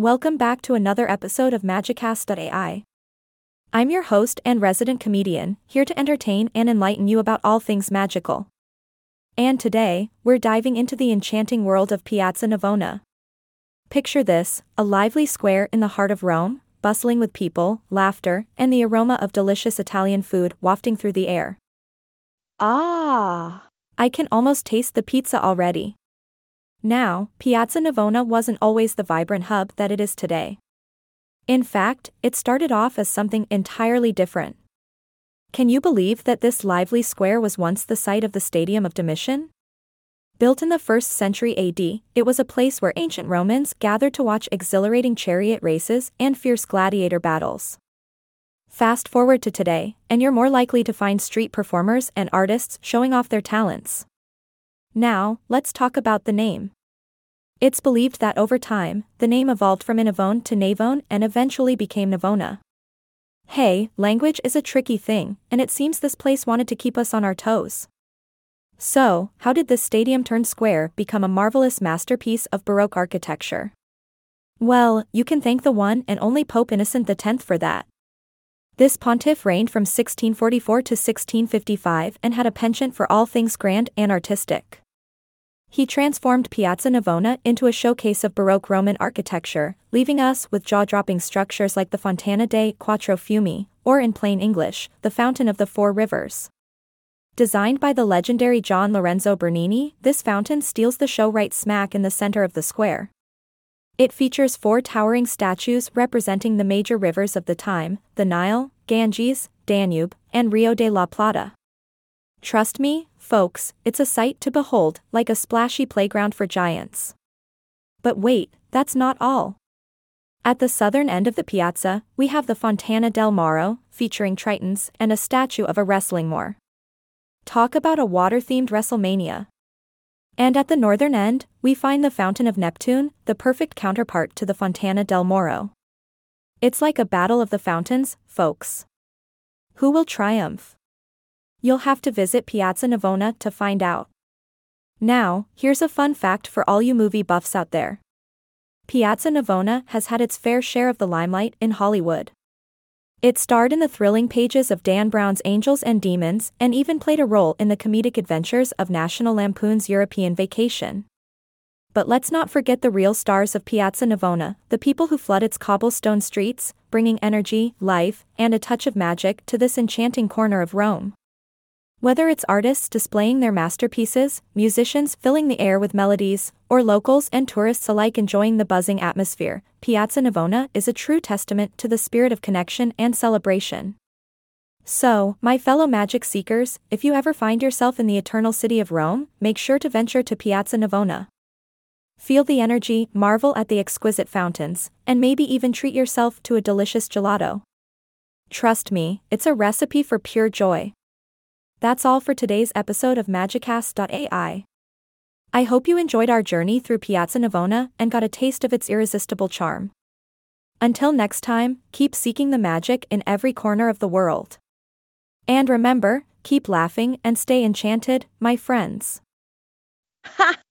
Welcome back to another episode of Magicast.ai. I'm your host and resident comedian, here to entertain and enlighten you about all things magical. And today, we're diving into the enchanting world of Piazza Navona. Picture this a lively square in the heart of Rome, bustling with people, laughter, and the aroma of delicious Italian food wafting through the air. Ah, I can almost taste the pizza already. Now, Piazza Navona wasn't always the vibrant hub that it is today. In fact, it started off as something entirely different. Can you believe that this lively square was once the site of the Stadium of Domitian? Built in the 1st century AD, it was a place where ancient Romans gathered to watch exhilarating chariot races and fierce gladiator battles. Fast forward to today, and you're more likely to find street performers and artists showing off their talents. Now, let's talk about the name. It's believed that over time, the name evolved from Inavone to Navone and eventually became Navona. Hey, language is a tricky thing, and it seems this place wanted to keep us on our toes. So, how did this stadium turned square become a marvelous masterpiece of Baroque architecture? Well, you can thank the one and only Pope Innocent X for that. This pontiff reigned from 1644 to 1655 and had a penchant for all things grand and artistic. He transformed Piazza Navona into a showcase of Baroque Roman architecture, leaving us with jaw-dropping structures like the Fontana dei Quattro Fiumi, or in plain English, the Fountain of the Four Rivers. Designed by the legendary Gian Lorenzo Bernini, this fountain steals the show right smack in the center of the square. It features four towering statues representing the major rivers of the time, the Nile, Ganges, Danube, and Rio de la Plata. Trust me, folks, it's a sight to behold, like a splashy playground for giants. But wait, that's not all. At the southern end of the piazza, we have the Fontana del Moro, featuring tritons and a statue of a wrestling Moor. Talk about a water themed WrestleMania. And at the northern end, we find the Fountain of Neptune, the perfect counterpart to the Fontana del Moro. It's like a battle of the fountains, folks. Who will triumph? You'll have to visit Piazza Navona to find out. Now, here's a fun fact for all you movie buffs out there. Piazza Navona has had its fair share of the limelight in Hollywood. It starred in the thrilling pages of Dan Brown's Angels and Demons and even played a role in the comedic adventures of National Lampoon's European Vacation. But let's not forget the real stars of Piazza Navona, the people who flood its cobblestone streets, bringing energy, life, and a touch of magic to this enchanting corner of Rome. Whether it's artists displaying their masterpieces, musicians filling the air with melodies, or locals and tourists alike enjoying the buzzing atmosphere, Piazza Navona is a true testament to the spirit of connection and celebration. So, my fellow magic seekers, if you ever find yourself in the eternal city of Rome, make sure to venture to Piazza Navona. Feel the energy, marvel at the exquisite fountains, and maybe even treat yourself to a delicious gelato. Trust me, it's a recipe for pure joy. That's all for today's episode of Magicast.ai. I hope you enjoyed our journey through Piazza Navona and got a taste of its irresistible charm. Until next time, keep seeking the magic in every corner of the world. And remember, keep laughing and stay enchanted, my friends. ha!